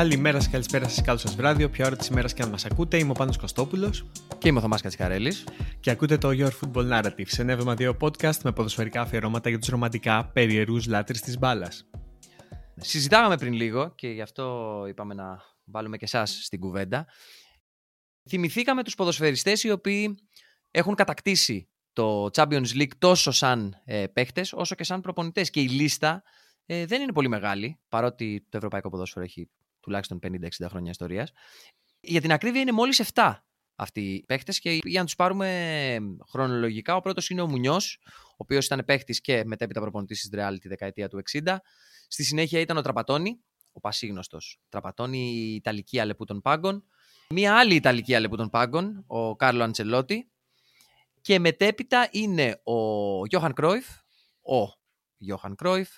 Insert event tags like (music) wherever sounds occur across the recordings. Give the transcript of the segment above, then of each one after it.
Καλημέρα σας, καλησπέρα σας, καλό σας βράδυ. Όποια ώρα της ημέρας και αν μας ακούτε, είμαι ο Πάνος Κωστόπουλος. Και είμαι ο Θωμάς Κατσικαρέλης. Και ακούτε το Your Football Narrative, ένα εβδομαδιαίο podcast με ποδοσφαιρικά αφιερώματα για τους ρομαντικά περιερούς λάτρε της μπάλας. Συζητάγαμε πριν λίγο και γι' αυτό είπαμε να βάλουμε και εσάς στην κουβέντα. Θυμηθήκαμε τους ποδοσφαιριστές οι οποίοι έχουν κατακτήσει το Champions League τόσο σαν ε, παίχτες όσο και σαν προπονητές και η λίστα ε, δεν είναι πολύ μεγάλη παρότι το ευρωπαϊκό ποδόσφαιρο έχει τουλάχιστον 50-60 χρόνια ιστορίας. Για την ακρίβεια είναι μόλις 7 αυτοί οι παίχτες και για να τους πάρουμε χρονολογικά ο πρώτος είναι ο Μουνιός ο οποίος ήταν παίχτης και μετέπειτα προπονητής της Real τη δεκαετία του 60. Στη συνέχεια ήταν ο Τραπατώνη, ο πασίγνωστος Τραπατώνη, η Ιταλική αλεπού των πάγκων. Μία άλλη Ιταλική αλεπού των πάγκων, ο Κάρλο Αντσελότη, και μετέπειτα είναι ο Γιώχαν Κρόιφ, ο Γιώχαν Κρόιφ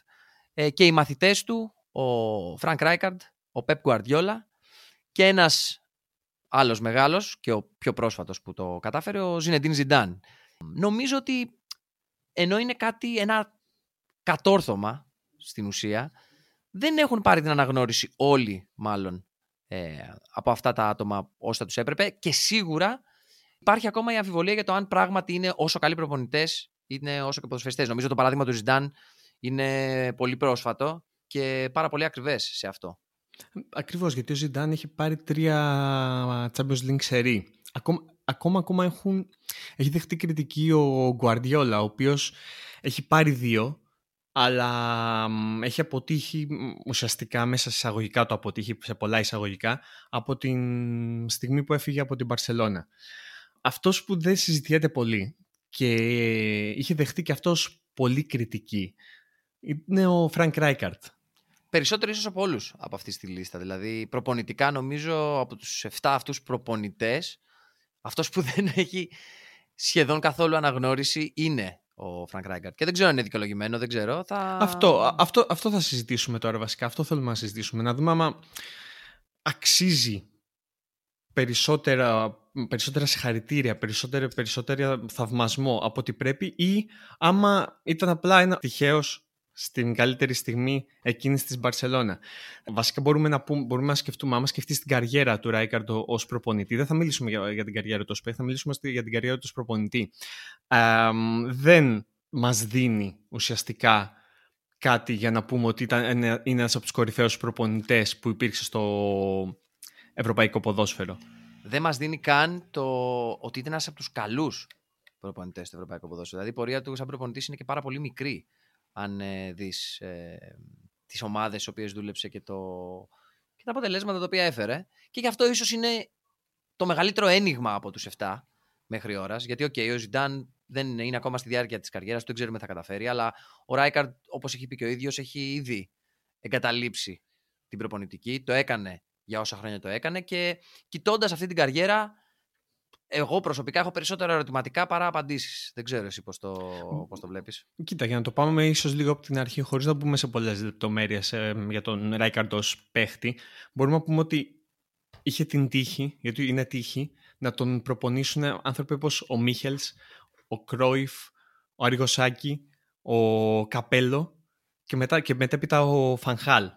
ε, και οι μαθητές του, ο Φρανκ Ράικαρντ, ο Πεπ Γκουαρδιόλα και ένας άλλος μεγάλος και ο πιο πρόσφατος που το κατάφερε, ο Ζινεντίν Ζιντάν. Νομίζω ότι ενώ είναι κάτι, ένα κατόρθωμα στην ουσία, δεν έχουν πάρει την αναγνώριση όλοι μάλλον ε, από αυτά τα άτομα όσο θα τους έπρεπε και σίγουρα Υπάρχει ακόμα η αμφιβολία για το αν πράγματι είναι όσο καλοί προπονητές είναι όσο και ποδοσφαιριστές. Νομίζω το παράδειγμα του Ζιντάν είναι πολύ πρόσφατο και πάρα πολύ ακριβές σε αυτό. Ακριβώς, γιατί ο Ζιντάν έχει πάρει τρία Champions League σερί. Ακόμα, ακόμα, ακόμα έχουν, έχει δεχτεί κριτική ο Γκουαρδιόλα, ο οποίος έχει πάρει δύο, αλλά έχει αποτύχει ουσιαστικά μέσα σε εισαγωγικά το αποτύχει σε πολλά εισαγωγικά από την στιγμή που έφυγε από την Μπαρσελόνα αυτός που δεν συζητιέται πολύ και είχε δεχτεί και αυτός πολύ κριτική είναι ο Φρανκ Ράικαρτ. Περισσότερο ίσως από όλους από αυτή τη λίστα. Δηλαδή προπονητικά νομίζω από τους 7 αυτούς προπονητές αυτός που (laughs) δεν έχει σχεδόν καθόλου αναγνώριση είναι ο Φρανκ Ράικαρτ. Και δεν ξέρω αν είναι δικαιολογημένο, δεν ξέρω. Θα... Αυτό, αυτό, αυτό θα συζητήσουμε τώρα βασικά. Αυτό θέλουμε να συζητήσουμε. Να δούμε άμα αξίζει περισσότερα, περισσότερα συγχαρητήρια, περισσότερα, περισσότερα θαυμασμό από ό,τι πρέπει ή άμα ήταν απλά ένα τυχαίος στην καλύτερη στιγμή εκείνης της Μπαρσελόνα. Βασικά μπορούμε να, πούμε, μπορούμε να σκεφτούμε, άμα σκεφτείς την καριέρα του Ράικαρντ ως προπονητή, δεν θα μιλήσουμε για, για την καριέρα του ως θα μιλήσουμε για την καριέρα του ως προπονητή. Ε, δεν μας δίνει ουσιαστικά κάτι για να πούμε ότι ήταν, είναι ένας από τους κορυφαίους προπονητές που υπήρξε στο, ευρωπαϊκό ποδόσφαιρο. Δεν μας δίνει καν το ότι ήταν ένας από τους καλούς προπονητές στο ευρωπαϊκό ποδόσφαιρο. Δηλαδή η πορεία του σαν προπονητής είναι και πάρα πολύ μικρή. Αν ε, δεις ε, τις ομάδες στις οποίες δούλεψε και, το, και τα αποτελέσματα τα οποία έφερε. Και γι' αυτό ίσως είναι το μεγαλύτερο αίνιγμα από τους 7 μέχρι ώρας. Γιατί, οκ, ο Ζιντάν δεν είναι ακόμα στη διάρκεια της καριέρας του, δεν ξέρουμε τι θα καταφέρει. Αλλά ο Ράικαρντ, όπως έχει πει και ο ίδιος, έχει ήδη εγκαταλείψει την προπονητική. Το έκανε για όσα χρόνια το έκανε και κοιτώντας αυτή την καριέρα, εγώ προσωπικά έχω περισσότερα ερωτηματικά παρά απαντήσεις. Δεν ξέρω εσύ πώς το, πώς το βλέπεις. Κοίτα, για να το πάμε ίσως λίγο από την αρχή, χωρίς να μπούμε σε πολλές λεπτομέρειες ε, για τον Ράικαρντ ω παίχτη, μπορούμε να πούμε ότι είχε την τύχη, γιατί είναι τύχη, να τον προπονήσουν άνθρωποι όπως ο Μίχελς, ο Κρόιφ, ο Αργοσάκη, ο Καπέλο και, μετά, και μετέπειτα ο Φανχάλ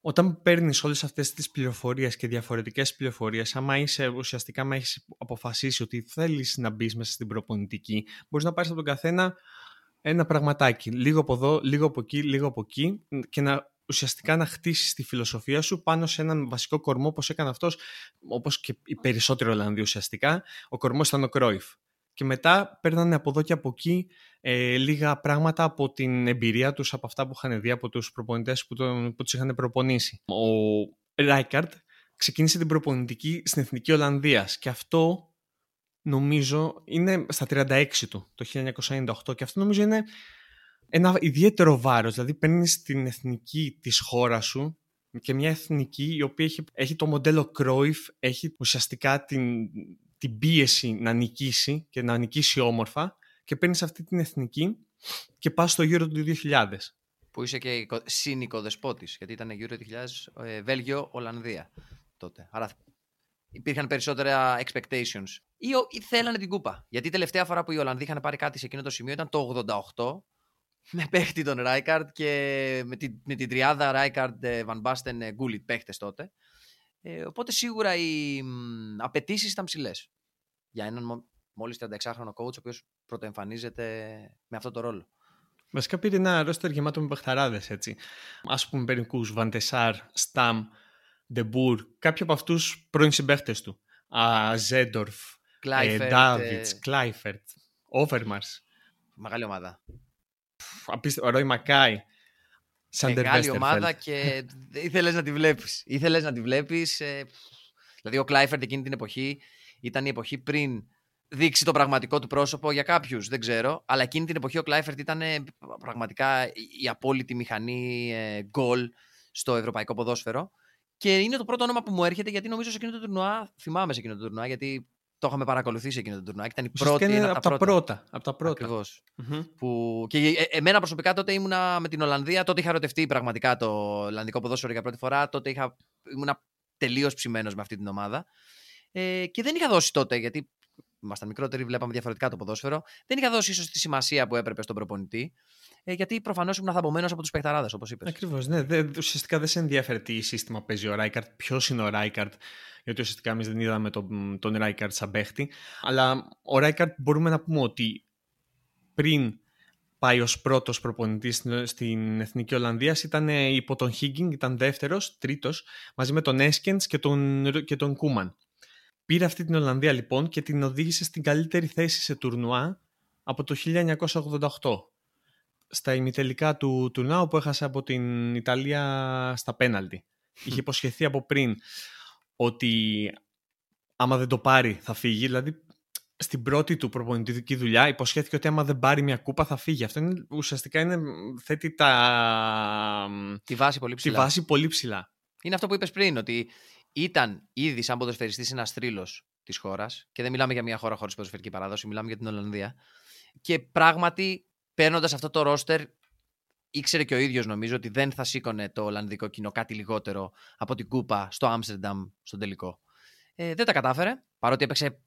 όταν παίρνεις όλες αυτές τις πληροφορίες και διαφορετικές πληροφορίες, άμα είσαι ουσιαστικά, άμα έχεις αποφασίσει ότι θέλεις να μπεις μέσα στην προπονητική, μπορείς να πάρεις από τον καθένα ένα πραγματάκι. Λίγο από εδώ, λίγο από εκεί, λίγο από εκεί και να ουσιαστικά να χτίσεις τη φιλοσοφία σου πάνω σε έναν βασικό κορμό όπως έκανε αυτός, όπως και οι περισσότεροι Ολλανδοί ουσιαστικά. Ο κορμός ήταν ο Κρόιφ και μετά παίρνανε από εδώ και από εκεί ε, λίγα πράγματα από την εμπειρία τους, από αυτά που είχαν δει από τους προπονητές που, τον, που τους είχαν προπονήσει. Ο Ράικαρτ ξεκίνησε την προπονητική στην Εθνική Ολλανδίας και αυτό νομίζω είναι στα 36 του, το 1998 και αυτό νομίζω είναι ένα ιδιαίτερο βάρος, δηλαδή παίρνεις την εθνική της χώρας σου και μια εθνική η οποία έχει, έχει το μοντέλο Κρόιφ, έχει ουσιαστικά την, την πίεση να νικήσει και να νικήσει όμορφα και παίρνεις αυτή την εθνική και πας στο γύρο του 2000. Που είσαι και συνοικοδεσπότη, γιατί ήταν γύρω 2000 ε, Βέλγιο-Ολλανδία τότε. Άρα υπήρχαν περισσότερα expectations. Ή, ή θέλανε την κούπα. Γιατί η τελευταία φορά που οι Ολλανδοί είχαν πάρει κάτι σε εκείνο το σημείο ήταν το 88 με παίχτη τον Ράικαρντ και με, τη, με την τριάδα Ράικαρντ, Βαν Μπάστεν, Γκούλιτ παίχτες τότε. Ε, οπότε σίγουρα οι απαιτήσεις ήταν ψηλές για έναν μόλις 36χρονο coach, ο οποίος πρωτοεμφανίζεται με αυτό το ρόλο. Βασικά πήρε ένα ρόστερ γεμάτο με παιχταράδες, έτσι. Ας πούμε μερικούς, Βαν ντερ Σαρ, Σταμ, Ντε Μπουρ, κάποιοι από αυτούς πρώην συμπαίχτες του. Ζέεντορφ, Ντάβιντς, Κλάιφερτ, Όβερμαρς. Μεγάλη ομάδα. Απίστευτο. Ρόι Μακάι. Μεγάλη ομάδα και ήθελες να τη βλέπεις. Ήθελες να τη βλέπεις. Ε, δηλαδή, ο Κλάιφερτ εκείνη την εποχή ήταν η εποχή πριν δείξει το πραγματικό του πρόσωπο για κάποιους, δεν ξέρω. Αλλά εκείνη την εποχή ο Κλάιφερτ ήταν πραγματικά η απόλυτη μηχανή γκολ στο ευρωπαϊκό ποδόσφαιρο. Και είναι το πρώτο όνομα που μου έρχεται γιατί νομίζω σε εκείνο το τουρνουά, θυμάμαι σε εκείνο το τουρνουά, γιατί το είχαμε παρακολουθήσει εκείνο το τουρνουά. Ήταν η πρώτη. Είναι από, τα πρώτα. Από τα πρώτα. Ακριβώς. Mm-hmm. Που... Και ε, εμένα προσωπικά τότε ήμουνα με την Ολλανδία. Τότε είχα ερωτευτεί πραγματικά το Ολλανδικό ποδόσφαιρο για πρώτη φορά. Τότε είχα... ήμουνα τελείως ψημένος με αυτή την ομάδα. Ε, και δεν είχα δώσει τότε, γιατί ήμασταν μικρότεροι, βλέπαμε διαφορετικά το ποδόσφαιρο. Δεν είχα δώσει ίσως τη σημασία που έπρεπε στον προπονητή. Ε, γιατί προφανώς ήμουν θαμπομένο από τους παιχταράδες, όπως είπες. Ακριβώς. Ναι, δε, ουσιαστικά δεν σε ενδιαφέρει τι σύστημα παίζει ο Ράικαρτ, ποιος είναι ο Ράικαρτ, γιατί ουσιαστικά εμείς δεν είδαμε τον, τον Ράικαρτ σαν παίχτη. Αλλά ο Ράικαρτ μπορούμε να πούμε ότι πριν πάει ως πρώτος προπονητής στην Εθνική Ολλανδίας ήταν υπό τον Χίγκινγκ, ήταν δεύτερος, τρίτος, μαζί με τον Έσκεντς και τον, και τον Κούμαν. Πήρε αυτή την Ολλανδία λοιπόν και την οδήγησε στην καλύτερη θέση σε τουρνουά από το 1988. Στα ημιτελικά του τουρνουά που έχασε από την Ιταλία στα πέναλτι. Είχε υποσχεθεί από πριν ότι άμα δεν το πάρει θα φύγει. Δηλαδή στην πρώτη του προπονητική δουλειά υποσχέθηκε ότι άμα δεν πάρει μια κούπα θα φύγει. Αυτό είναι, ουσιαστικά είναι, θέτει τα... τη βάση πολύ ψηλά. Τη βάση πολύ ψηλά. Είναι αυτό που είπες πριν, ότι ήταν ήδη σαν ποδοσφαιριστής ένας τρίλο της χώρας. Και δεν μιλάμε για μια χώρα χωρίς ποδοσφαιρική παράδοση, μιλάμε για την Ολλανδία. Και πράγματι, παίρνοντας αυτό το ρόστερ, ήξερε και ο ίδιος νομίζω ότι δεν θα σήκωνε το Ολλανδικό κοινό κάτι λιγότερο από την κούπα στο Άμστερνταμ στον τελικό. Ε, δεν τα κατάφερε, παρότι έπαιξε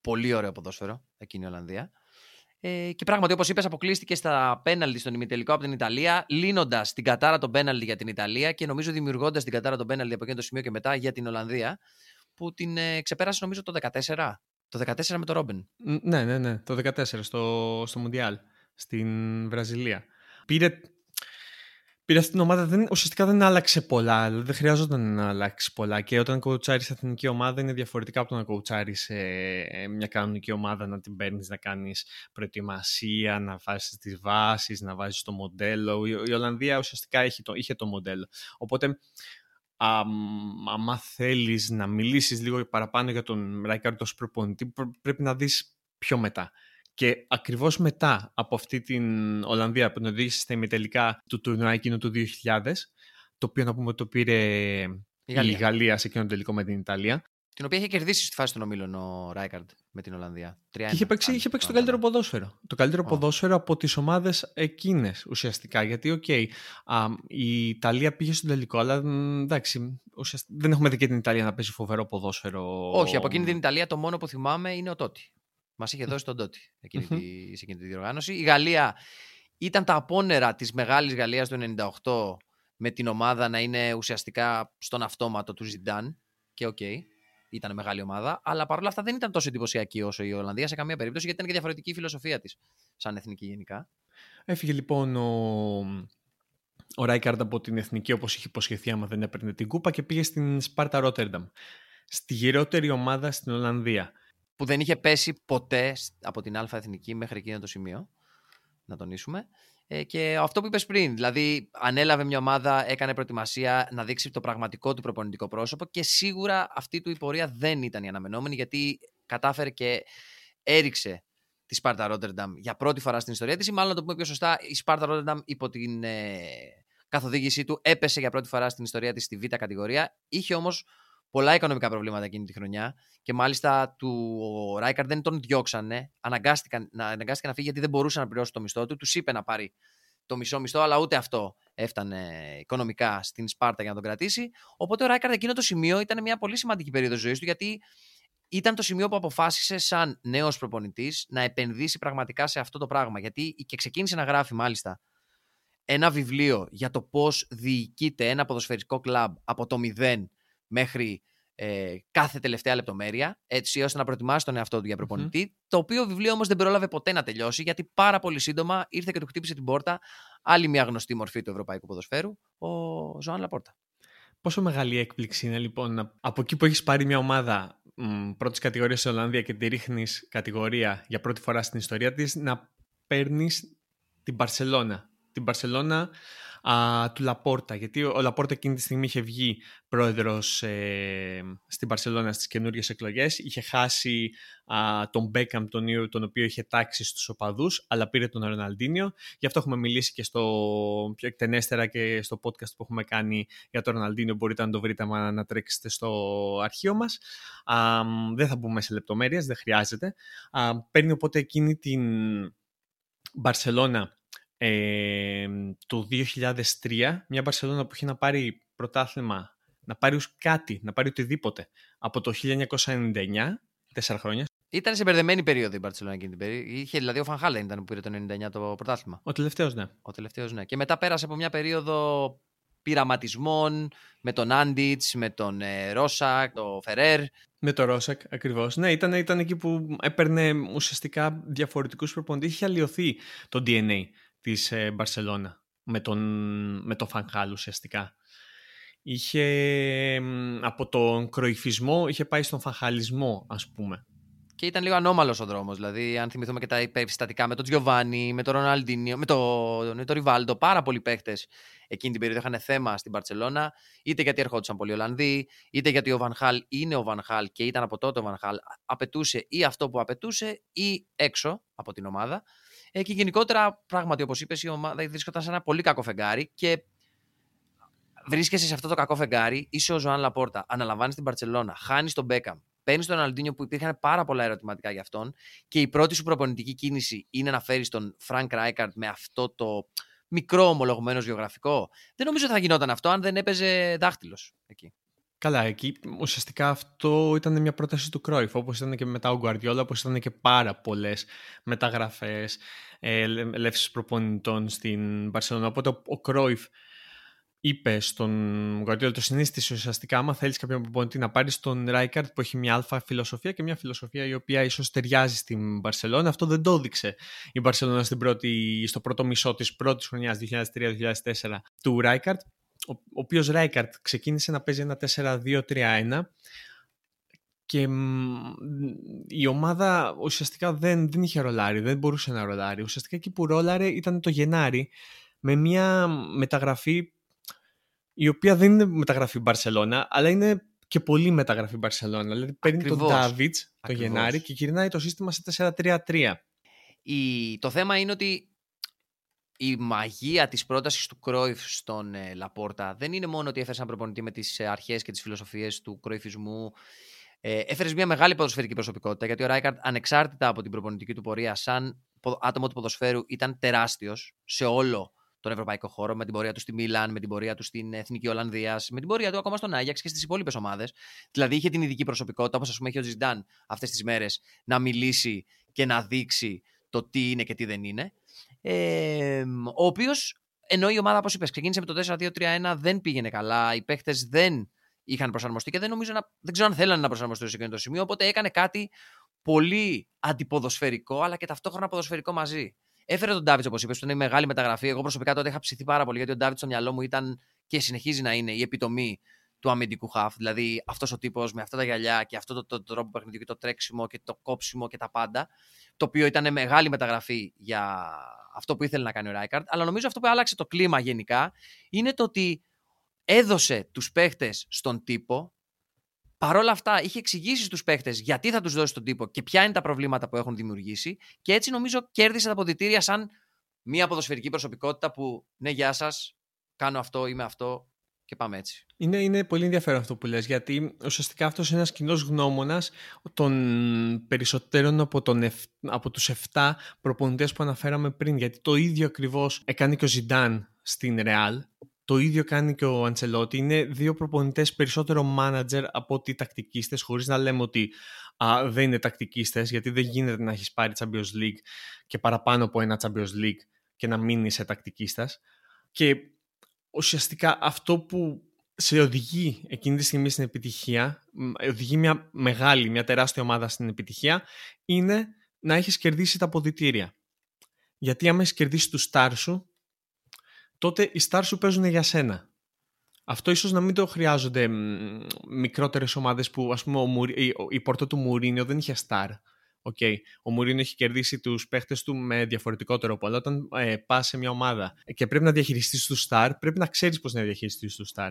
πολύ ωραίο ποδόσφαιρο εκείνη η Ολλανδία. Ε, και πράγματι, όπως είπες, αποκλείστηκε στα πέναλτι στον ημιτελικό από την Ιταλία, λύνοντας την κατάρα των πέναλτι για την Ιταλία και νομίζω δημιουργώντας την κατάρα των πέναλτι από εκείνο το σημείο και μετά για την Ολλανδία, που την ε, ξεπέρασε νομίζω το 14. Το 14 με το Ρόμπεν. Ναι, ναι, ναι. Το 14 στο, στο Μουντιάλ στην Βραζιλία. Πήρε πήρε αυτή την ομάδα, δεν, ουσιαστικά δεν άλλαξε πολλά. Δεν χρειάζονταν να αλλάξει πολλά. Και όταν κοουτσάρει εθνική ομάδα είναι διαφορετικά από το να κοουτσάρει ε, μια κανονική ομάδα, να την παίρνεις, να κάνεις προετοιμασία, να βάζεις τις βάσεις, να βάζεις το μοντέλο. Η, η Ολλανδία ουσιαστικά είχε το, είχε το μοντέλο. Οπότε, άμα θέλεις να μιλήσεις λίγο παραπάνω για τον Ράικαρντ ως προπονητή, πρέπει να δεις πιο μετά. Και ακριβώς μετά από αυτή την Ολλανδία που την οδήγησε στα ημιτελικά του τουρνουά εκείνου του 2000, το οποίο να πούμε το πήρε η Γαλλία, η Γαλλία σε εκείνο το τελικό με την Ιταλία. Την οποία είχε κερδίσει στη φάση των ομίλων ο Ράικαρντ με την Ολλανδία. Και είχε παίξει, είχε παίξει το καλύτερο ποδόσφαιρο. Το καλύτερο oh. ποδόσφαιρο από τις ομάδες εκείνες ουσιαστικά. Γιατί, οκ, okay, η Ιταλία πήγε στον τελικό, αλλά εντάξει, δεν έχουμε δει και την Ιταλία να παίζει φοβερό ποδόσφαιρο. Όχι, από εκείνη την Ιταλία το μόνο που θυμάμαι είναι ο Τότι. Μας είχε δώσει τον Τότι εκείνη τη, σε εκείνη τη διοργάνωση. Η Γαλλία ήταν τα απόνερα της μεγάλης Γαλλίας του 98 με την ομάδα να είναι ουσιαστικά στον αυτόματο του Ζιντάν. Και οκ, okay, ήταν μεγάλη ομάδα. Αλλά παρόλα αυτά δεν ήταν τόσο εντυπωσιακή όσο η Ολλανδία σε καμία περίπτωση γιατί ήταν και διαφορετική η φιλοσοφία της σαν εθνική γενικά. Έφυγε λοιπόν ο, ο Ράικαρντ από την εθνική όπως είχε υποσχεθεί άμα δεν έπαιρνε την κούπα και πήγε στην Σπάρτα Ρότερνταμ. Στη γυρότερη ομάδα στην Ολλανδία που δεν είχε πέσει ποτέ από την Α Εθνική μέχρι εκείνο το σημείο. Να τονίσουμε. Ε, και αυτό που είπες πριν, δηλαδή ανέλαβε μια ομάδα, έκανε προετοιμασία να δείξει το πραγματικό του προπονητικό πρόσωπο και σίγουρα αυτή του η πορεία δεν ήταν η αναμενόμενη γιατί κατάφερε και έριξε τη Σπάρτα Ρότερνταμ για πρώτη φορά στην ιστορία της ή μάλλον να το πούμε πιο σωστά η Σπάρτα Ρότερνταμ υπό την ε, καθοδήγησή του έπεσε για πρώτη φορά στην ιστορία της στη β' κατηγορία είχε όμως πολλά οικονομικά προβλήματα εκείνη τη χρονιά και μάλιστα του ο Ράικαρντ δεν τον διώξανε. Αναγκάστηκαν, να, αναγκάστηκαν να φύγει γιατί δεν μπορούσε να πληρώσει το μισθό του. Τους είπε να πάρει το μισό μισθό, αλλά ούτε αυτό έφτανε οικονομικά στην Σπάρτα για να τον κρατήσει. Οπότε ο Ράικαρντ εκείνο το σημείο ήταν μια πολύ σημαντική περίοδος ζωής του γιατί ήταν το σημείο που αποφάσισε σαν νέος προπονητής να επενδύσει πραγματικά σε αυτό το πράγμα. Γιατί και ξεκίνησε να γράφει μάλιστα ένα βιβλίο για το πώς διοικείται ένα ποδοσφαιρικό κλαμπ από το μηδέν μέχρι ε, κάθε τελευταία λεπτομέρεια, έτσι ώστε να προετοιμάσει τον εαυτό του για προπονητη Το οποίο βιβλίο όμως δεν πρόλαβε ποτέ να τελειώσει, γιατί πάρα πολύ σύντομα ήρθε και του χτύπησε την πόρτα άλλη μια γνωστή μορφή του ευρωπαϊκού ποδοσφαίρου, ο Ζωάν Λαπόρτα. Πόσο μεγάλη έκπληξη είναι λοιπόν από εκεί που έχεις πάρει μια ομάδα πρώτης κατηγορίας στην Ολλανδία και τη ρίχνεις κατηγορία για πρώτη φορά στην ιστορία της, να παίρνεις την Παρσελώνα. Την Παρσελώνα α, του Λαπόρτα. Γιατί ο Λαπόρτα εκείνη τη στιγμή είχε βγει πρόεδρος ε, στην Παρσελώνα στις καινούριε εκλογές. Είχε χάσει α, τον Μπέκαμ, τον, τον οποίο είχε τάξει στους οπαδούς, αλλά πήρε τον Ροναλντίνιο. Γι' αυτό έχουμε μιλήσει και στο πιο εκτενέστερα και στο podcast που έχουμε κάνει για τον Ροναλντίνιο. Μπορείτε να το βρείτε να, να τρέξετε στο αρχείο μας. δεν θα μπούμε σε λεπτομέρειες, δεν χρειάζεται. Α, παίρνει οπότε εκείνη την Μπαρσελώνα ε, το 2003, μια Μπαρσελόνα που είχε να πάρει πρωτάθλημα, να πάρει κάτι, να πάρει οτιδήποτε από το 1999, τέσσερα χρόνια. Ήταν σε μπερδεμένη περίοδο η Μπαρσελόνα εκείνη την περίοδο. Είχε δηλαδή ο Φανχάλεν ήταν που πήρε το 99 το πρωτάθλημα. Ο τελευταίος, ναι. Ο τελευταίος, ναι. Και μετά πέρασε από μια περίοδο πειραματισμών με τον Άντιτς, με τον ε, Ρόσακ, τον Φερέρ. Με τον Ρόσακ, ακριβώς. Ναι, ήταν, ήταν εκεί που έπαιρνε ουσιαστικά διαφορετικούς προποντή. Είχε αλλοιωθεί το DNA της ε, Μπαρσελώνα με τον, με τον Φανχάλ ουσιαστικά. Είχε από τον κροϊφισμό είχε πάει στον φαχαλισμό ας πούμε. Και ήταν λίγο ανώμαλος ο δρόμος. Δηλαδή, αν θυμηθούμε και τα υπερστατικά με τον Τζιοβάνι, με τον Ρονάλντινιο, με τον το Ριβάλντο, πάρα πολλοί παίχτες εκείνη την περίοδο είχαν θέμα στην Μπαρσελόνα, είτε γιατί ερχόντουσαν πολλοί Ολλανδοί, είτε γιατί ο Βαν Χάαλ είναι ο Βαν Χάαλ και ήταν από τότε ο Βαν Χάαλ, απαιτούσε ή αυτό που απαιτούσε ή έξω από την ομάδα. Ε, και γενικότερα, πράγματι, όπως είπες, η ομάδα βρίσκονταν σε ένα πολύ κακό φεγγάρι και βρίσκεσαι σε αυτό το κακό φεγγάρι, είσαι ο Ζωάν Λαπόρτα, αναλαμβάνεις την Μπαρσελόνα, χάνεις τον Μπέκαμ, παίρνεις τον Ροναλντίνιο που υπήρχαν πάρα πολλά ερωτηματικά για αυτόν και η πρώτη σου προπονητική κίνηση είναι να φέρεις τον Φρανκ Ράικαρτ με αυτό το μικρό ομολογουμένο γεωγραφικό. Δεν νομίζω ότι θα γινόταν αυτό αν δεν έπαιζε δάχτυλος εκεί. Καλά, εκεί ουσιαστικά αυτό ήταν μια πρόταση του Κρόιφ, όπως ήταν και μετά ο Γκουαρδιόλα, όπως ήταν και πάρα πολλές μεταγραφές, ε, ελεύσεις προπονητών στην Παρσελόνα. Οπότε ο Κρόιφ είπε στον Γκουαρδιόλα, το συνίστησε ουσιαστικά, άμα θέλεις κάποιον προπονητή να πάρεις τον Ράικαρτ που έχει μια αλφα φιλοσοφία και μια φιλοσοφία η οποία ίσως ταιριάζει στην Παρσελόνα. Αυτό δεν το έδειξε η Παρσελόνα στην πρώτη, στο πρώτο μισό της πρώτης χρονιάς 2003-2004 του Ράικαρτ ο οποίος Ράικαρτ ξεκίνησε να παίζει ένα 4-2-3-1 και η ομάδα ουσιαστικά δεν, δεν είχε ρολάρι, δεν μπορούσε να ρολάρει. Ουσιαστικά εκεί που ρόλαρε ήταν το Γενάρη με μια μεταγραφή η οποία δεν είναι μεταγραφή Μπαρσελώνα, αλλά είναι και πολύ μεταγραφή Μπαρσελώνα. Δηλαδή παίρνει τον Ντάβιτς το Γενάρη και γυρνάει το σύστημα σε 4-3-3. Το θέμα είναι ότι η μαγεία της πρότασης του Κρόιφ στον ε, Λαπόρτα δεν είναι μόνο ότι έφερε ένα προπονητή με τις ε, αρχές και τις φιλοσοφίες του Κρόιφισμού. Ε, έφερες μια μεγάλη ποδοσφαιρική προσωπικότητα γιατί ο Ράικαρτ ανεξάρτητα από την προπονητική του πορεία σαν άτομο του ποδοσφαίρου ήταν τεράστιος σε όλο τον ευρωπαϊκό χώρο, με την πορεία του στη Μίλαν, με την πορεία του στην Εθνική Ολλανδίας, με την πορεία του ακόμα στον Άγιαξ και στις υπόλοιπες ομάδες. Δηλαδή είχε την ειδική προσωπικότητα, όπως ας πούμε έχει ο Ζιντάν αυτές τις μέρες, να μιλήσει και να δείξει το τι είναι και τι δεν είναι. Ε, ο οποίος, ενώ η ομάδα, όπως είπες, ξεκίνησε με το 4-2-3-1, δεν πήγαινε καλά. Οι παίχτε δεν είχαν προσαρμοστεί και δεν νομίζω να. Δεν ξέρω αν θέλανε να προσαρμοστούν σε εκείνο το σημείο. Οπότε έκανε κάτι πολύ αντιποδοσφαιρικό, αλλά και ταυτόχρονα ποδοσφαιρικό μαζί. Έφερε τον Ντάβιτς, όπως είπες, που είναι μεγάλη μεταγραφή. Εγώ προσωπικά τότε είχα ψηθεί πάρα πολύ, γιατί ο Ντάβιτς στο μυαλό μου ήταν και συνεχίζει να είναι η επιτομή του αμυντικού χαφ. Δηλαδή αυτός ο τύπος με αυτά τα γυαλιά και αυτό το, το, το τρόπο παιχνιδιού και το τρέξιμο και το κόψιμο και τα πάντα. Το οποίο ήταν μεγάλη μεταγραφή για αυτό που ήθελε να κάνει ο Ράικαρτ. Αλλά νομίζω αυτό που άλλαξε το κλίμα γενικά είναι το ότι έδωσε τους παίχτες στον τύπο. Παρ' όλα αυτά, είχε εξηγήσει στους παίχτες γιατί θα τους δώσει τον τύπο και ποια είναι τα προβλήματα που έχουν δημιουργήσει. Και έτσι νομίζω κέρδισε τα αποδητήρια σαν μια ποδοσφαιρική προσωπικότητα που ναι, γεια σας, κάνω αυτό, είμαι αυτό, και πάμε έτσι. Είναι, είναι πολύ ενδιαφέρον αυτό που λες, γιατί ουσιαστικά αυτός είναι ένας κοινός γνώμονας των περισσότερων από, τον, από τους 7 προπονητές που αναφέραμε πριν, γιατί το ίδιο ακριβώς έκανε και ο Ζιντάν στην Ρεάλ, το ίδιο κάνει και ο Αντσελότη. Είναι δύο προπονητές περισσότερο manager από ότι τακτικίστες, χωρίς να λέμε ότι α, δεν είναι τακτικίστες, γιατί δεν γίνεται να έχεις πάρει Champions League και παραπάνω από ένα Champions League και να μείνει σε τακτικίστας. Και ουσιαστικά αυτό που σε οδηγεί εκείνη τη στιγμή στην επιτυχία, οδηγεί μια μεγάλη, μια τεράστια ομάδα στην επιτυχία, είναι να έχεις κερδίσει τα αποδητήρια. Γιατί άμα έχεις κερδίσει τους στάρ σου, τότε οι stars σου παίζουν για σένα. Αυτό ίσως να μην το χρειάζονται μικρότερες ομάδες που ας πούμε ο η πόρτο του Μουρίνιο δεν είχε star. Okay. Ο Μουρίνιο έχει κερδίσει τους παίχτες του με διαφορετικό τρόπο. Αλλά όταν ε, πας σε μια ομάδα και πρέπει να διαχειριστείς τους star, πρέπει να ξέρεις πώς να διαχειριστείς τους star.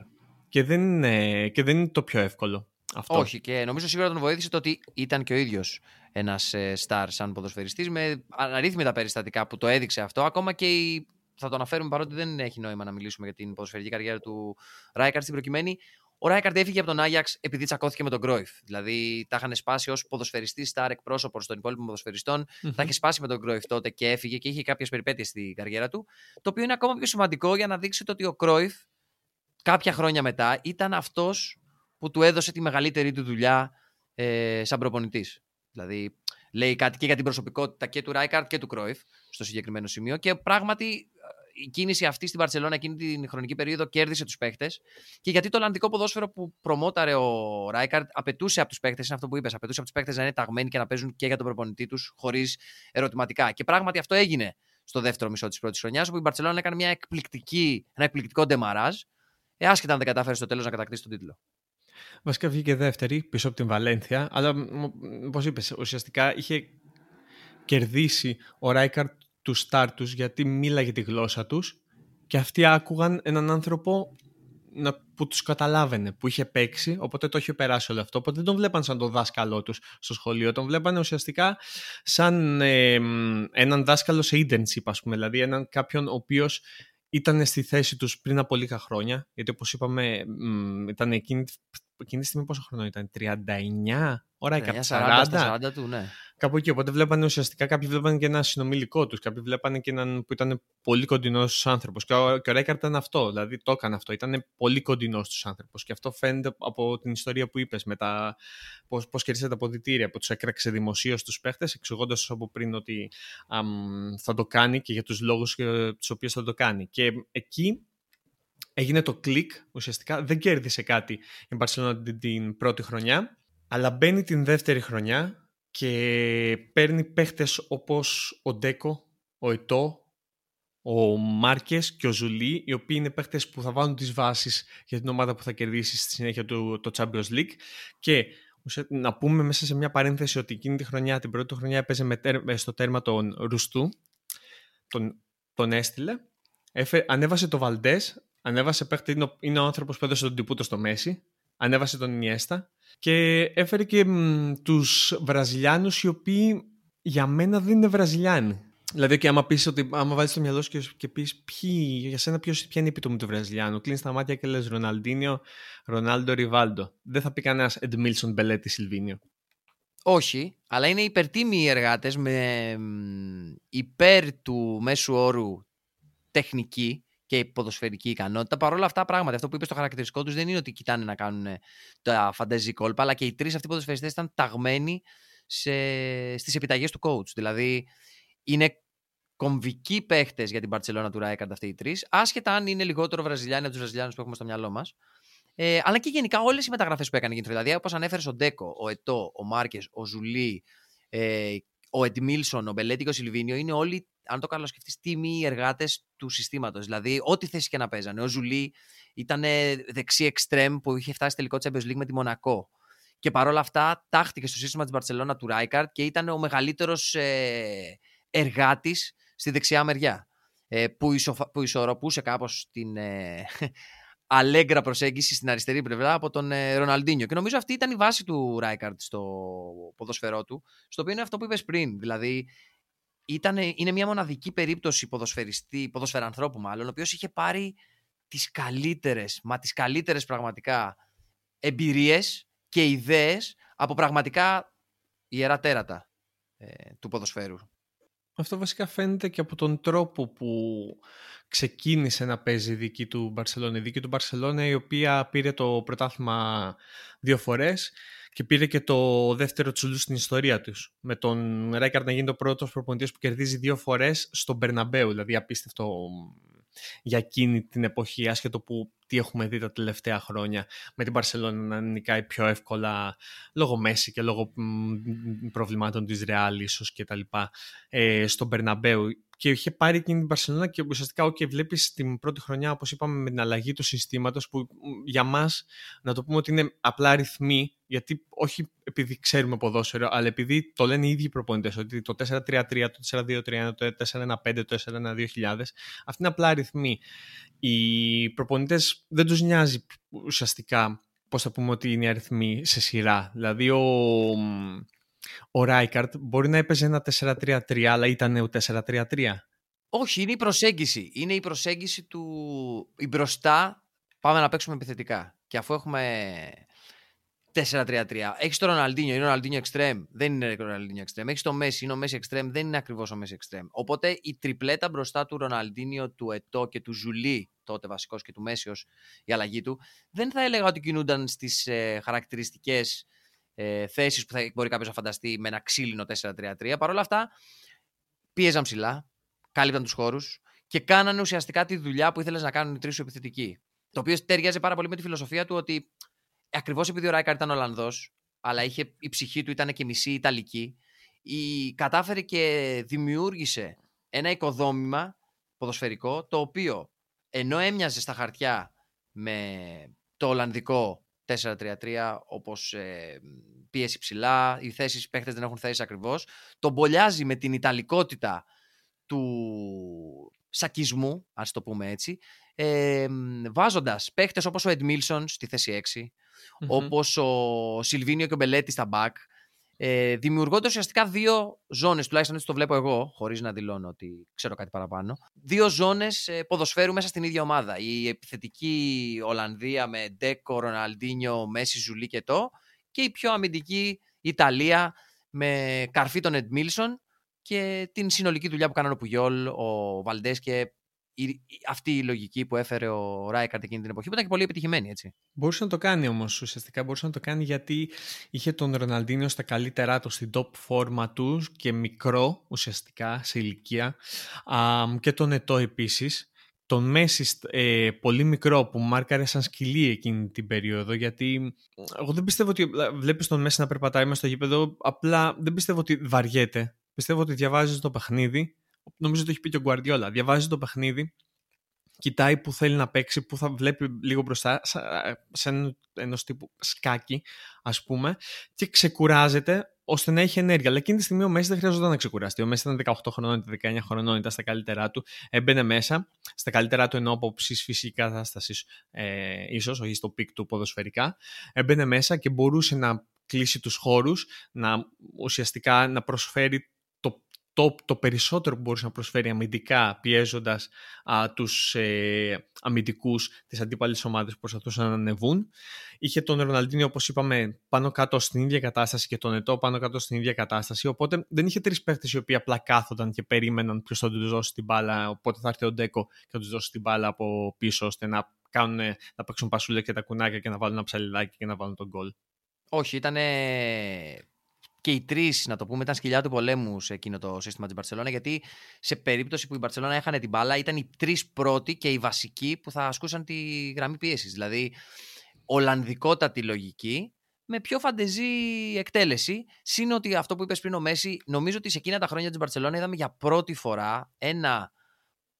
Και δεν, είναι, και δεν είναι το πιο εύκολο. Αυτό. Όχι, και νομίζω σίγουρα τον βοήθησε το ότι ήταν και ο ίδιος ένας ε, star σαν ποδοσφαιριστής με αναρρύθμιτα περιστατικά που το έδειξε αυτό. Ακόμα και η θα το αναφέρουμε παρότι δεν έχει νόημα να μιλήσουμε για την ποδοσφαιρική καριέρα του Ράικαρτ στην προκειμένη. Ο Ράικαρτ έφυγε από τον Άγιαξ επειδή τσακώθηκε με τον Κρόιφ. Δηλαδή τα είχαν σπάσει ως ποδοσφαιριστή, στάρ εκπρόσωπος των υπόλοιπων ποδοσφαιριστών. Mm-hmm. Τα είχε σπάσει με τον Κρόιφ τότε και έφυγε και είχε κάποιες περιπέτειες στην καριέρα του. Το οποίο είναι ακόμα πιο σημαντικό για να δείξει ότι ο Κρόιφ κάποια χρόνια μετά ήταν αυτός που του έδωσε τη μεγαλύτερη του δουλειά ε, σαν προπονητής. Δηλαδή λέει κάτι και για την προσωπικότητα και του Ράικαρτ και του Κρόιφ στο συγκεκριμένο σημείο. Και πράγματι η κίνηση αυτή στην Παρσελόνα εκείνη την χρονική περίοδο κέρδισε τους παίχτε. Και γιατί το Ολλανδικό ποδόσφαιρο που προμόταρε ο Ράικαρτ απαιτούσε από τους παίχτε, είναι αυτό που είπες, απαιτούσε από τους παίχτε να είναι ταγμένοι και να παίζουν και για τον προπονητή τους χωρίς ερωτηματικά. Και πράγματι αυτό έγινε στο δεύτερο μισό της πρώτης χρονιάς, όπου η Μπαρσελόνα έκανε μια εκπληκτική, ένα εκπληκτικό ντεμαράζ, ε, άσχετα αν δεν κατάφερε στο τέλος να κατακτήσει τον τίτλο. Βασικά βγήκε δεύτερη πίσω από την Βαλένθια, αλλά όπως είπες, ουσιαστικά είχε κερδίσει ο Ράικαρτ του στάρ τους γιατί μίλαγε τη γλώσσα τους και αυτοί άκουγαν έναν άνθρωπο που τους καταλάβαινε, που είχε παίξει, οπότε το είχε περάσει όλο αυτό. Οπότε δεν τον βλέπαν σαν τον δάσκαλό τους στο σχολείο, τον βλέπαν ουσιαστικά σαν έναν δάσκαλο σε internship, ας πούμε, δηλαδή έναν κάποιον ο οποίος ήταν στη θέση τους πριν από λίγα χρόνια, γιατί όπως είπαμε ήταν εκείνη, εκείνη τη στιγμή πόσο χρόνο ήταν, 39 ώρα, 40, 40, 40 του, ναι. Κάπου εκεί. Οπότε βλέπανε ουσιαστικά κάποιοι βλέπανε και ένα συνομιλικό τους. Κάποιοι βλέπανε και έναν που ήταν πολύ κοντινός στους άνθρωπου. Και ο, και ο Ρέικαρτ ήταν αυτό. Δηλαδή το έκανε αυτό. Ήταν πολύ κοντινός στους άνθρωπου. Και αυτό φαίνεται από την ιστορία που είπες. Πώς πώς κέρδισε τα αποδητήρια. Που τους έκραξε δημοσίως τους παίχτες, εξηγώντας από πριν ότι αμ, θα το κάνει και για τους λόγους τους οποίους θα το κάνει. Και εκεί έγινε το κλικ. Ουσιαστικά δεν κέρδισε κάτι η Μπαρσελόνα την πρώτη χρονιά. Αλλά μπαίνει την δεύτερη χρονιά και παίρνει παίχτες όπως ο Ντέκο, ο Ετώ, ο Μάρκες και ο Ζουλί, οι οποίοι είναι παίχτες που θα βάλουν τις βάσεις για την ομάδα που θα κερδίσει στη συνέχεια του το Champions League. Και να πούμε μέσα σε μια παρένθεση ότι εκείνη τη χρονιά, την πρώτη χρονιά, έπαιζε με στο τέρμα τον Ρουστού, τον, τον έστειλε. ανέβασε το Βαλντέ, ανέβασε παίχτη, είναι ο, είναι ο άνθρωπος που έδωσε τον τυπούτο στο Μέση, ανέβασε τον Ινιέστα και έφερε και μ, τους Βραζιλιάνους οι οποίοι για μένα δεν είναι Βραζιλιάνοι. Δηλαδή, και άμα πεις ότι άμα βάλεις το μυαλό σου και, και πεις ποιοι, για σένα ποιος, ποια είναι η επιτομή του Βραζιλιάνου, κλείνεις τα μάτια και λες Ροναλντίνιο, Ρονάλντο, Ριβάλντο. Δεν θα πει κανένας Εντμίλσον, Μπελέτη, Σιλβίνιο. Όχι, αλλά είναι υπερτίμοι οι εργάτες με υπέρ του μέσου όρου τεχνική και η ποδοσφαιρική ικανότητα. Παρ' όλα αυτά, πράγματα, αυτό που είπες στο χαρακτηριστικό τους δεν είναι ότι κοιτάνε να κάνουν τα φανταζή κόλπα, αλλά και οι τρεις αυτοί ποδοσφαιριστές ήταν ταγμένοι σε... στις επιταγές του coach. Δηλαδή, είναι κομβικοί παίχτες για την Παρσελόνα του Ράικαντ αυτοί οι τρεις, άσχετα αν είναι λιγότερο Βραζιλιάνοι από τους Βραζιλιάνους που έχουμε στο μυαλό μας. Ε, αλλά και γενικά όλες οι μεταγραφές που έκανε εκείνη. Δηλαδή, όπως ανέφερε ο Ντέκο, ο Ετό, ο Μάρκες, ο Ζουλί, ε, ο Εντμίλσον, ο Μπελέτη και ο Σιλβίνιο είναι όλοι αν το καλοσκεφτείς, τίμιοι εργάτες του συστήματος. Δηλαδή, ό,τι θέση και να παίζανε. Ο Ζουλί ήταν δεξί εξτρέμ που είχε φτάσει τελικό Champions League με τη Μονακό. Και παρόλα αυτά, τάχτηκε στο σύστημα της Μπαρσελόνα του Ράικαρτ και ήταν ο μεγαλύτερος ε, εργάτης στη δεξιά μεριά. Ε, που, ισοφα... που ισορροπούσε κάπως την ε, αλέγκρα προσέγγιση στην αριστερή πλευρά από τον ε, Ροναλντίνιο. Και νομίζω αυτή ήταν η βάση του Ράικαρτ στο ποδοσφαιρό του, στο οποίο είναι αυτό που είπες πριν. Δηλαδή, ήταν, είναι μια μοναδική περίπτωση ποδοσφαιριστή, ποδοσφαιρανθρώπου μάλλον, ο οποίος είχε πάρει τις καλύτερες, μα τις καλύτερες πραγματικά εμπειρίες και ιδέες από πραγματικά ιερά τέρατα ε, του ποδοσφαίρου. Αυτό βασικά φαίνεται και από τον τρόπο που ξεκίνησε να παίζει η δική του Μπαρσελόνα. Η δική του Μπαρσελόνα η οποία πήρε το πρωτάθλημα δύο φορές και πήρε και το δεύτερο τσουλού στην ιστορία τους. Με τον Ράικαρντ να γίνει το πρώτος προπονητής που κερδίζει δύο φορές στον Μπερναμπέου, δηλαδή απίστευτο για εκείνη την εποχή, άσχετο που τι έχουμε δει τα τελευταία χρόνια. Με την Παρσελόνα να νικάει πιο εύκολα λόγω Μέση και λόγω προβλημάτων της Ρεάλ ίσως και τα λοιπά ε, στον Περναμπέου και είχε πάρει εκείνη την Παρσελόνα και ουσιαστικά okay, βλέπεις την πρώτη χρονιά όπως είπαμε με την αλλαγή του συστήματος που για μας να το πούμε ότι είναι απλά αριθμοί γιατί όχι επειδή ξέρουμε ποδόσφαιρο αλλά επειδή το λένε οι ίδιοι προπονητές ότι το 4-3-3, το 4-2-3, το 4-1-5, το 4-1-2000 αυτή είναι απλά αριθμοί οι προπονητές δεν τους νοιάζει ουσιαστικά πώς θα πούμε ότι είναι οι αριθμοί σε σειρά. Δηλαδή ο, ο Ράικαρτ μπορεί να έπαιζε ένα 4-3-3 αλλά ήταν ο 4-3-3. Όχι, είναι η προσέγγιση. Είναι η προσέγγιση του η μπροστά πάμε να παίξουμε επιθετικά. Και αφού έχουμε 4-3-3. Έχεις το Ροναλντίνιο, είναι ο Ροναλντίνιο Extreme. Δεν είναι ο Ροναλντίνιο Extreme. Έχεις το Μέση, είναι ο Μέση Extreme. Δεν είναι ακριβώς ο Μέση Extreme. Οπότε η τριπλέτα μπροστά του Ροναλντίνιο, του Ετό και του Ζουλί, τότε βασικός και του Μέση η αλλαγή του, δεν θα έλεγα ότι κινούνταν στις ε, χαρακτηριστικές ε, θέσεις που θα μπορεί κάποιος να φανταστεί με ένα ξύλινο 4-3-3. Παρ' όλα αυτά, πίεζαν ψηλά, κάλυπταν τους χώρους και κάνανε ουσιαστικά τη δουλειά που ήθελες να κάνουν οι τρεις σου επιθετικοί. Το οποίο ταιριάζει πάρα πολύ με τη φιλοσοφία του ότι ακριβώς επειδή ο Ράικαρ ήταν Ολλανδός, αλλά είχε, η ψυχή του ήταν και μισή Ιταλική, η, κατάφερε και δημιούργησε ένα οικοδόμημα ποδοσφαιρικό το οποίο ενώ έμοιαζε στα χαρτιά με το Ολλανδικό 4-3-3 όπως ε, πίεση ψηλά, οι θέσεις παίχτες δεν έχουν θέσεις ακριβώς, τον μπολιάζει με την Ιταλικότητα του σακισμού, ας το πούμε έτσι, ε, βάζοντας παίχτες όπως ο Ed Milson στη θέση 6, mm όπως ο Σιλβίνιο και ο Μπελέτη στα back, ε, δημιουργώντα ουσιαστικά δύο ζώνες, τουλάχιστον έτσι το βλέπω εγώ, χωρίς να δηλώνω ότι ξέρω κάτι παραπάνω. Δύο ζώνες ε, ποδοσφαίρου μέσα στην ίδια ομάδα. Η επιθετική Ολλανδία με Ντέκο, Ροναλντίνιο, Μέση, Ζουλί και το, και η πιο αμυντική Ιταλία με καρφί τον Εντ Μίλσον και την συνολική δουλειά που κάνανε ο Πουγιόλ, ο Βαλντές και η, αυτή η λογική που έφερε ο Ράικαρτ εκείνη την εποχή που ήταν και πολύ επιτυχημένη έτσι. Μπορούσε να το κάνει όμως ουσιαστικά. Μπορούσε να το κάνει γιατί είχε τον Ροναλντίνιο στα καλύτερά του, στην top φόρμα του και μικρό ουσιαστικά σε ηλικία. Α, και τον Ετώ επίσης. Τον Μέση ε, πολύ μικρό που μάρκαρε σαν σκυλί εκείνη την περίοδο γιατί εγώ δεν πιστεύω ότι βλέπεις τον Μέση να περπατάει μέσα στο γήπεδο απλά δεν πιστεύω ότι βαριέται πιστεύω ότι διαβάζεις το παιχνίδι νομίζω το έχει πει και ο Γκουαρδιόλα. Διαβάζει το παιχνίδι, κοιτάει που θέλει να παίξει, που θα βλέπει λίγο μπροστά, σε ενός τύπου σκάκι, ας πούμε, και ξεκουράζεται ώστε να έχει ενέργεια. Αλλά εκείνη τη στιγμή ο Μέση δεν χρειαζόταν να ξεκουραστεί. Ο Μέση ήταν 18 χρονών, 19 χρονών, ήταν στα καλύτερά του. Έμπαινε μέσα, στα καλύτερά του ενώ από φυσική κατάστασης, ε, ίσως, όχι στο peak του ποδοσφαιρικά. Έμπαινε μέσα και μπορούσε να κλείσει τους χώρους, να ουσιαστικά να προσφέρει το, το περισσότερο που μπορούσε να προσφέρει αμυντικά πιέζοντας α, τους ε, αμυντικούς της αντίπαλης ομάδας που προσπαθούσαν να ανεβούν. Είχε τον Ροναλντίνιο όπως είπαμε πάνω κάτω στην ίδια κατάσταση και τον Ετώ πάνω κάτω στην ίδια κατάσταση οπότε δεν είχε τρεις παίχτες οι οποίοι απλά κάθονταν και περίμεναν ποιος θα τους δώσει την μπάλα οπότε θα έρθει ο Ντέκο και θα τους δώσει την μπάλα από πίσω ώστε να, κάνουν, να παίξουν πασούλια και τα κουνάκια και να βάλουν ένα ψαλιδάκι και να βάλουν τον γκολ. Όχι, ήταν και οι τρεις, να το πούμε, ήταν σκυλιά του πολέμου σε εκείνο το σύστημα της Μπαρσελόνα. Γιατί σε περίπτωση που η Μπαρσελόνα έχανε την μπάλα, ήταν οι τρεις πρώτοι και οι βασικοί που θα ασκούσαν τη γραμμή πίεσης. Δηλαδή, Ολλανδικότατη λογική με πιο φαντεζή εκτέλεση. Συν ότι αυτό που είπες πριν ο Μέση, νομίζω ότι σε εκείνα τα χρόνια της Μπαρσελόνα είδαμε για πρώτη φορά ένα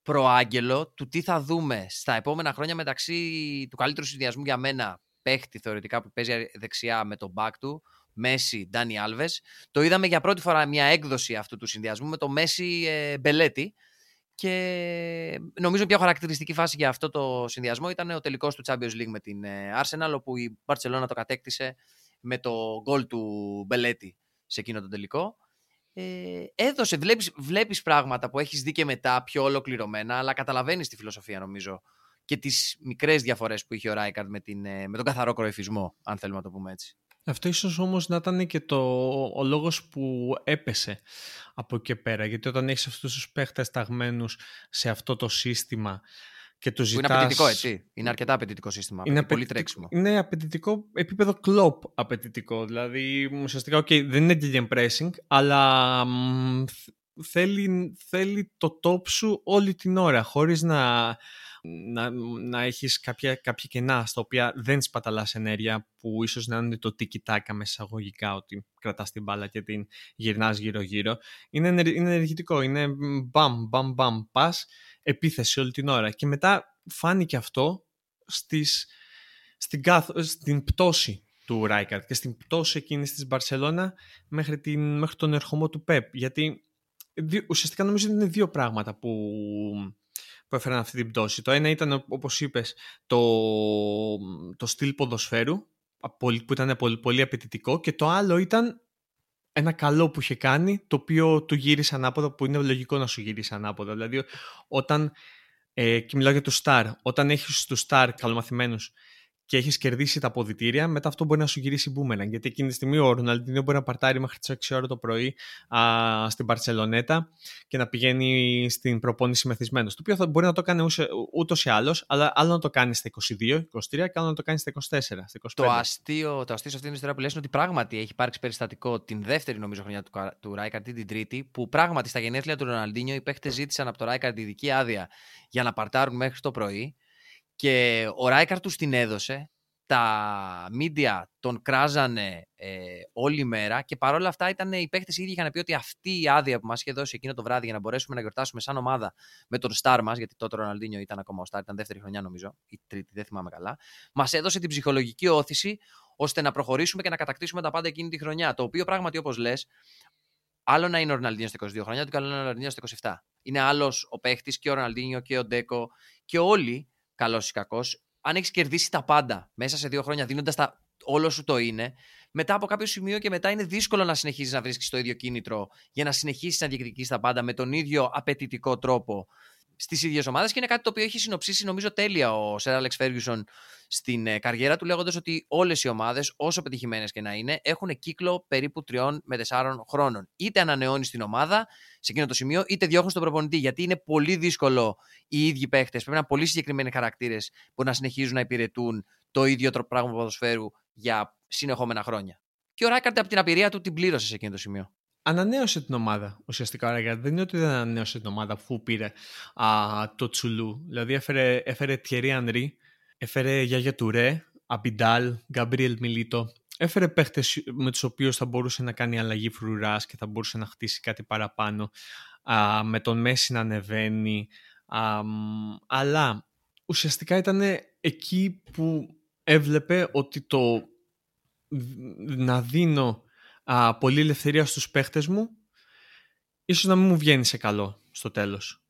προάγγελο του τι θα δούμε στα επόμενα χρόνια μεταξύ του καλύτερου συνδυασμού για μένα παίχτη θεωρητικά που παίζει δεξιά με τον back του, Μέση, Ντάνι Άλβες. Το είδαμε για πρώτη φορά μια έκδοση αυτού του συνδυασμού με το Μέση ε, Μπελέτη. Και νομίζω μια χαρακτηριστική φάση για αυτό το συνδυασμό ήταν ο τελικός του Champions League με την ε, Arsenal, όπου η Barcelona το κατέκτησε με το γκολ του Μπελέτη σε εκείνο το τελικό. Ε, έδωσε, βλέπεις, βλέπεις πράγματα που έχεις δει και μετά πιο ολοκληρωμένα, αλλά καταλαβαίνεις τη φιλοσοφία νομίζω και τις μικρές διαφορές που είχε ο Ράικαρντ με, την, ε, με τον καθαρό κροεφισμό, αν θέλουμε να το πούμε έτσι. Αυτό ίσως όμως να ήταν και το, ο λόγος που έπεσε από εκεί πέρα. Γιατί όταν έχεις αυτούς τους παίχτες ταγμένους σε αυτό το σύστημα και του ζητάς... είναι απαιτητικό, έτσι. Είναι αρκετά απαιτητικό σύστημα. Είναι πολύ τρέξιμο. Είναι απαιτητικό επίπεδο κλοπ απαιτητικό. Δηλαδή, ουσιαστικά, okay, δεν είναι game pressing, αλλά θέλει, θέλει το top σου όλη την ώρα, χωρίς να, να, να έχεις κάποια, κάποια κενά στα οποία δεν σπαταλάς ενέργεια που ίσως να είναι το tiki-taka με εισαγωγικά ότι κρατάς την μπάλα και την γυρνάς γύρω-γύρω. Είναι, είναι ενεργητικό, είναι μπαμ, μπαμ, μπαμ, πας, επίθεση όλη την ώρα. Και μετά φάνηκε αυτό στις, στην, στην πτώση του Ράικαρτ και στην πτώση εκείνης της Μπαρσελώνα μέχρι, την, μέχρι τον ερχομό του Πεπ. Γιατί ουσιαστικά νομίζω ότι είναι δύο πράγματα που, που έφεραν αυτή την πτώση. Το ένα ήταν, όπως είπες, το, το στυλ ποδοσφαίρου, που ήταν πολύ, πολύ απαιτητικό και το άλλο ήταν ένα καλό που είχε κάνει, το οποίο του γύρισε ανάποδα, που είναι λογικό να σου γυρίσει ανάποδα. Δηλαδή, όταν, ε, και μιλάω για τους Star, όταν έχεις τους Star καλομαθημένους και έχεις κερδίσει τα αποδητήρια, μετά αυτό μπορεί να σου γυρίσει μπούμεραν. Γιατί εκείνη τη στιγμή ο Ροναλντίνο μπορεί να παρτάρει μέχρι τις 6 ώρα το πρωί α, στην Παρσελονέτα και να πηγαίνει στην προπόνηση μεθυσμένος. Το οποίο θα μπορεί να το κάνει ούτως ή άλλως, αλλά άλλο να το κάνει στα 22, 23 και άλλο να το κάνει στα 24, στα 25. Το αστείο, το αστείο σε αυτήν την ιστορία που λες είναι ότι πράγματι έχει υπάρξει περιστατικό την δεύτερη νομίζω χρονιά του, του Ράικαρτ ή την τρίτη, που πράγματι στα γενέθλια του Ροναλντίνιο οι παίχτε ζήτησαν από το Ράικαρτ ειδική άδεια για να παρτάρουν μέχρι το πρωί και ο Ράικαρ τους την έδωσε. Τα μίντια τον κράζανε ε, όλη μέρα και παρόλα αυτά ήταν οι παίχτε ήδη είχαν πει ότι αυτή η άδεια που μας είχε δώσει εκείνο το βράδυ για να μπορέσουμε να γιορτάσουμε σαν ομάδα με τον Σταρ μας, γιατί τότε ο Ροναλντίνιο ήταν ακόμα ο Σταρ, ήταν δεύτερη χρονιά νομίζω, ή τρίτη, δεν θυμάμαι καλά, μας έδωσε την ψυχολογική όθηση ώστε να προχωρήσουμε και να κατακτήσουμε τα πάντα εκείνη τη χρονιά. Το οποίο πράγματι, όπως λες, άλλο να είναι ο Ροναλντίνιο στα 22 χρόνια του και άλλο να είναι ο Ροναλντίνιο στα 27. Είναι άλλος ο παίχτη και ο Ροναλντίνιο και ο Ντέκο και όλοι καλός ή κακός, αν έχεις κερδίσει τα πάντα μέσα σε δύο χρόνια, δίνοντας τα όλο σου το είναι, μετά από κάποιο σημείο και μετά είναι δύσκολο να συνεχίζεις να βρίσκεις το ίδιο κίνητρο για να συνεχίσεις να διεκδικήσει τα πάντα με τον ίδιο απαιτητικό τρόπο στις ίδιες ομάδες. Και είναι κάτι το οποίο έχει συνοψίσει νομίζω τέλεια ο Σερ Άλεξ Φέργιουσον στην ε, καριέρα του, λέγοντας ότι όλες οι ομάδες, όσο πετυχημένες και να είναι, έχουν κύκλο περίπου τριών με τεσσάρων χρόνων. Είτε ανανεώνεις την ομάδα σε εκείνο το σημείο, είτε διώχνεις τον προπονητή. Γιατί είναι πολύ δύσκολο οι ίδιοι παίχτες, πρέπει να είναι πολύ συγκεκριμένοι χαρακτήρες που να συνεχίζουν να υπηρετούν το ίδιο πράγμα ποδοσφαίρου για συνεχόμενα χρόνια. Και ο Ράικαρντ από την απειρία του την πλήρωσε σε εκείνο το σημείο. Ανανέωσε την ομάδα ουσιαστικά ο Ράικαρντ. Δεν είναι ότι δεν ανανέωσε την ομάδα αφού πήρε α, το Τσουλού. Δηλαδή έφερε, έφερε Thierry Henry, Έφερε Γιάγια Τουρέ, Αμπιντάλ, Γκαμπρίελ Μιλίτο. Έφερε παίχτες με τους οποίους θα μπορούσε να κάνει αλλαγή φρουράς και θα μπορούσε να χτίσει κάτι παραπάνω. Α, με τον Μέση να ανεβαίνει. Α, αλλά ουσιαστικά ήταν εκεί που έβλεπε ότι το να δίνω α, πολλή ελευθερία στους παίχτες μου ίσως να μην μου βγαίνει σε καλό στο τέλος.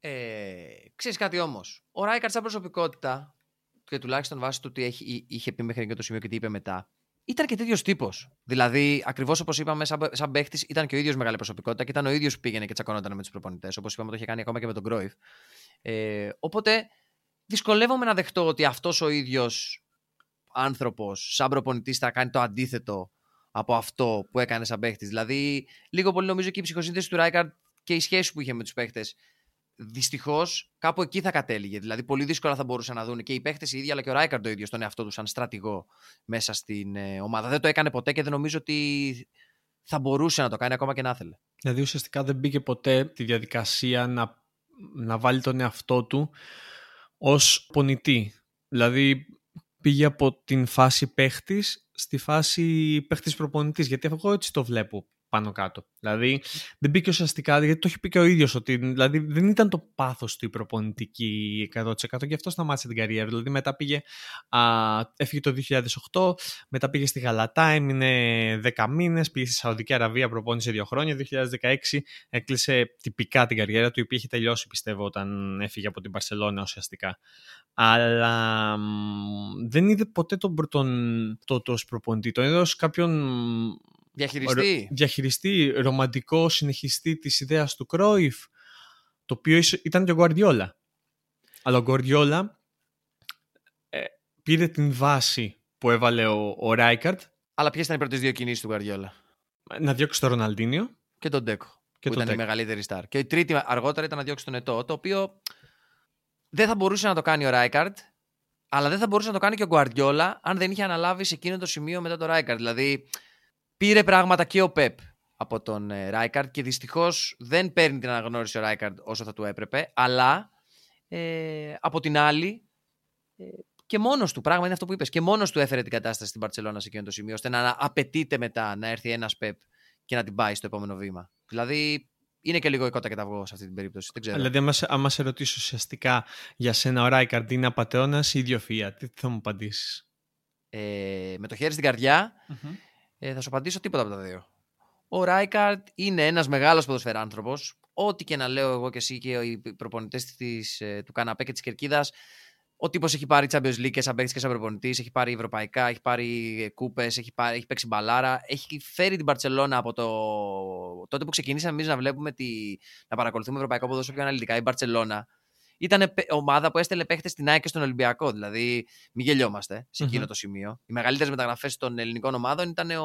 Ε, Ξέρεις κάτι όμως. Ο Ράικαρτ σαν προσωπικότητα, και τουλάχιστον βάσει του τι έχει, είχε πει μέχρι και το σημείο και τι είπε μετά, ήταν και τέτοιος τύπος. Δηλαδή, ακριβώς όπως είπαμε, σαν, σαν παίχτης, ήταν και ο ίδιος μεγάλη προσωπικότητα και ήταν ο ίδιος που πήγαινε και τσακωνόταν με τους προπονητές. Όπως είπαμε, το είχε κάνει ακόμα και με τον Κρόιφ. Ε, οπότε, δυσκολεύομαι να δεχτώ ότι αυτός ο ίδιος άνθρωπος, σαν προπονητής, θα κάνει το αντίθετο από αυτό που έκανε σαν παίχτης. Δηλαδή, λίγο πολύ νομίζω και η ψυχοσύνθεση του Ράικαρτ και η σχέση που είχε με τους παίχτες δυστυχώς κάπου εκεί θα κατέληγε. Δηλαδή, πολύ δύσκολα θα μπορούσαν να δουν και οι παίχτες οι ίδιοι, αλλά και ο Ράικαρντ το ίδιο στον εαυτό του, σαν στρατηγό μέσα στην ε, ομάδα. Δεν το έκανε ποτέ και δεν νομίζω ότι θα μπορούσε να το κάνει ακόμα και να ήθελε. Δηλαδή, ουσιαστικά δεν μπήκε ποτέ τη διαδικασία να, να βάλει τον εαυτό του ως πονητή. Δηλαδή, πήγε από την φάση παίχτης στη φάση παίχτης προπονητής. Γιατί εγώ έτσι το βλέπω πάνω κάτω. Δηλαδή δεν μπήκε ουσιαστικά, γιατί το έχει πει και ο ίδιος ότι δηλαδή, δεν ήταν το πάθος του η προπονητική 100% και αυτό σταμάτησε την καριέρα. Δηλαδή μετά πήγε, α, έφυγε το 2008, μετά πήγε στη Γαλατά, έμεινε 10 μήνες, πήγε στη Σαουδική Αραβία, προπόνησε δύο χρόνια. 2016 έκλεισε τυπικά την καριέρα του, η οποία είχε τελειώσει πιστεύω όταν έφυγε από την Παρσελόνα ουσιαστικά. Αλλά δεν είδε ποτέ τον, τον, το, το, προπονητή. Τον είδε κάποιον Διαχειριστή. Διαχειριστή, ρομαντικό συνεχιστή της ιδέας του Κρόιφ, το οποίο ήταν και ο Γκουαρδιόλα. Αλλά ο Γκουαρδιόλα ε, πήρε την βάση που έβαλε ο, ο Ράικαρτ Αλλά ποιες ήταν οι πρώτες δύο κινήσεις του Γκουαρδιόλα. Να διώξει τον Ροναλντίνιο. Και τον Ντέκο. Και που τον ήταν η Ντέκο. μεγαλύτερη σταρ. Και η τρίτη αργότερα ήταν να διώξει τον Ετώ. Το οποίο δεν θα μπορούσε να το κάνει ο Ράικαρτ, αλλά δεν θα μπορούσε να το κάνει και ο Γκουαρδιόλα αν δεν είχε αναλάβει σε εκείνο το σημείο μετά τον Ράικαρτ. Δηλαδή πήρε πράγματα και ο Πεπ από τον ε, Ράικαρτ και δυστυχώς δεν παίρνει την αναγνώριση ο Ράικαρτ όσο θα του έπρεπε. Αλλά ε, από την άλλη, ε, και μόνος του, πράγμα είναι αυτό που είπες, και μόνος του έφερε την κατάσταση στην Παρσελώνα σε εκείνο το σημείο, ώστε να απαιτείται μετά να έρθει ένας Πεπ και να την πάει στο επόμενο βήμα. Δηλαδή είναι και λίγο η κότα και τα αυγό σε αυτή την περίπτωση. Δεν ξέρω. Δηλαδή, άμα σε, άμα σε ρωτήσω ουσιαστικά για σένα ο Ράικαρντ είναι απαταιώνας ή ιδιοφυα, τι θα μου απαντήσεις; Ε, με το χέρι στην καρδιά, ε, θα σου απαντήσω τίποτα από τα δύο. Ο Ράικαρτ είναι ένας μεγάλος ποδοσφαιράνθρωπος. Ό,τι και να λέω εγώ και εσύ και οι προπονητές ε, του Καναπέ και της Κερκίδας, ο τύπος έχει πάρει Champions League και σαν παίκτης και σαν προπονητής, έχει πάρει ευρωπαϊκά, έχει πάρει κούπες, έχει, πάρει, έχει παίξει μπαλάρα. Έχει φέρει την Παρσελώνα από το. τότε που ξεκινήσαμε εμείς να βλέπουμε τη... να παρακολουθούμε ευρωπαϊκό ποδόσφαιρο πιο αναλυτικά. Η Μπαρσελώνα ήταν ομάδα που έστελε παίχτες στην ΑΕΚ και στον Ολυμπιακό. Δηλαδή, μην γελιόμαστε σε εκείνο Μμμ. το σημείο. Οι μεγαλύτερες μεταγραφές των ελληνικών ομάδων ήταν ο,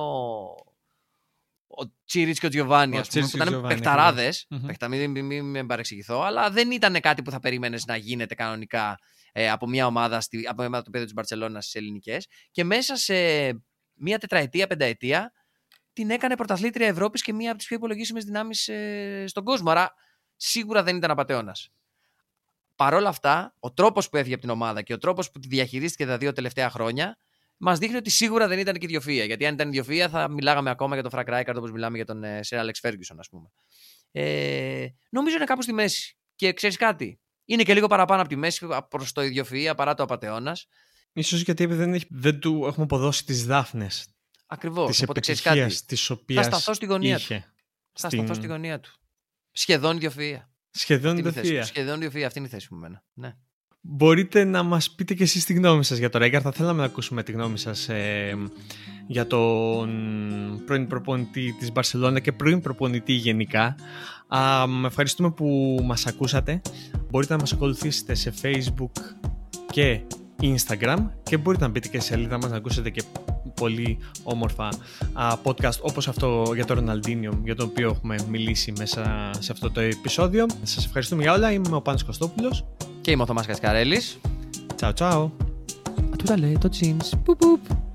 ο Τσίριτς και ο Τζιοβάνι, Ο ας πούμε, Τσίριτς που και ο ήταν Τζιοβάνι, παιχταράδες. Μμμ. Παιχτα, μην, μην, μην με παρεξηγηθώ, αλλά δεν ήταν κάτι που θα περίμενες να γίνεται κανονικά ε, από μια ομάδα, στη, από ένα το πεδίο της Μπαρσελόνας στις ελληνικές. Και μέσα σε μια τετραετία, πενταετία, την έκανε πρωταθλήτρια Ευρώπης και μία από τις πιο υπολογίσιμες δυνάμεις ε, στον κόσμο. Άρα σίγουρα δεν ήταν απατεώνας. Παρ' όλα αυτά, ο τρόπος που έφυγε από την ομάδα και ο τρόπος που τη διαχειρίστηκε τα δύο τελευταία χρόνια μας δείχνει ότι σίγουρα δεν ήταν και ιδιοφυΐα. Γιατί αν ήταν ιδιοφυΐα, θα μιλάγαμε ακόμα για τον Φρανκ Ράικαρτ όπως μιλάμε για τον Σερ Άλεξ Φέργκισον, ας πούμε. Ε, νομίζω είναι κάπου στη μέση. Και ξέρεις κάτι, είναι και λίγο παραπάνω από τη μέση προς το ιδιοφυα παρά το απαταιώνας. Ίσως γιατί δεν, έχει, δεν του έχουμε αποδώσει τις δάφνες Ακριβώς. της Οπότε ξέρεις κάτι. επιτυχίας της οποίας σταθώ στη γωνία είχε. Θα στην- σταθώ στη γωνία του. Σχεδόν ιδιοφυα. Σχεδόν Αυτή είναι η θέση μου. ιδιοφυα. Σχεδόν ιδιοφυα. Αυτή είναι η θέση μου. εμένα. Ναι. Μπορείτε να μας πείτε και εσείς τη γνώμη σας για το Ράικαρ. Θα θέλαμε να ακούσουμε τη γνώμη σας ε, για τον πρώην προπονητή της Μπαρσελόνα και πρώην προπονητή γενικά. Α, μ, ευχαριστούμε που μας ακούσατε. Μπορείτε να μας ακολουθήσετε σε Facebook και Instagram και μπορείτε να μπείτε και στη σελίδα μας να ακούσετε και πολύ όμορφα α, podcast όπως αυτό για το Ροναλντίνιο για τον οποίο έχουμε μιλήσει μέσα σε αυτό το επεισόδιο. Σας ευχαριστούμε για όλα. Είμαι ο Πάνος Κωστόπουλος. Και είμαι ο Θωμάς Κασκαρέλης. Ciao ciao! Του τα λέει το jeans. Πουπ, πουπ.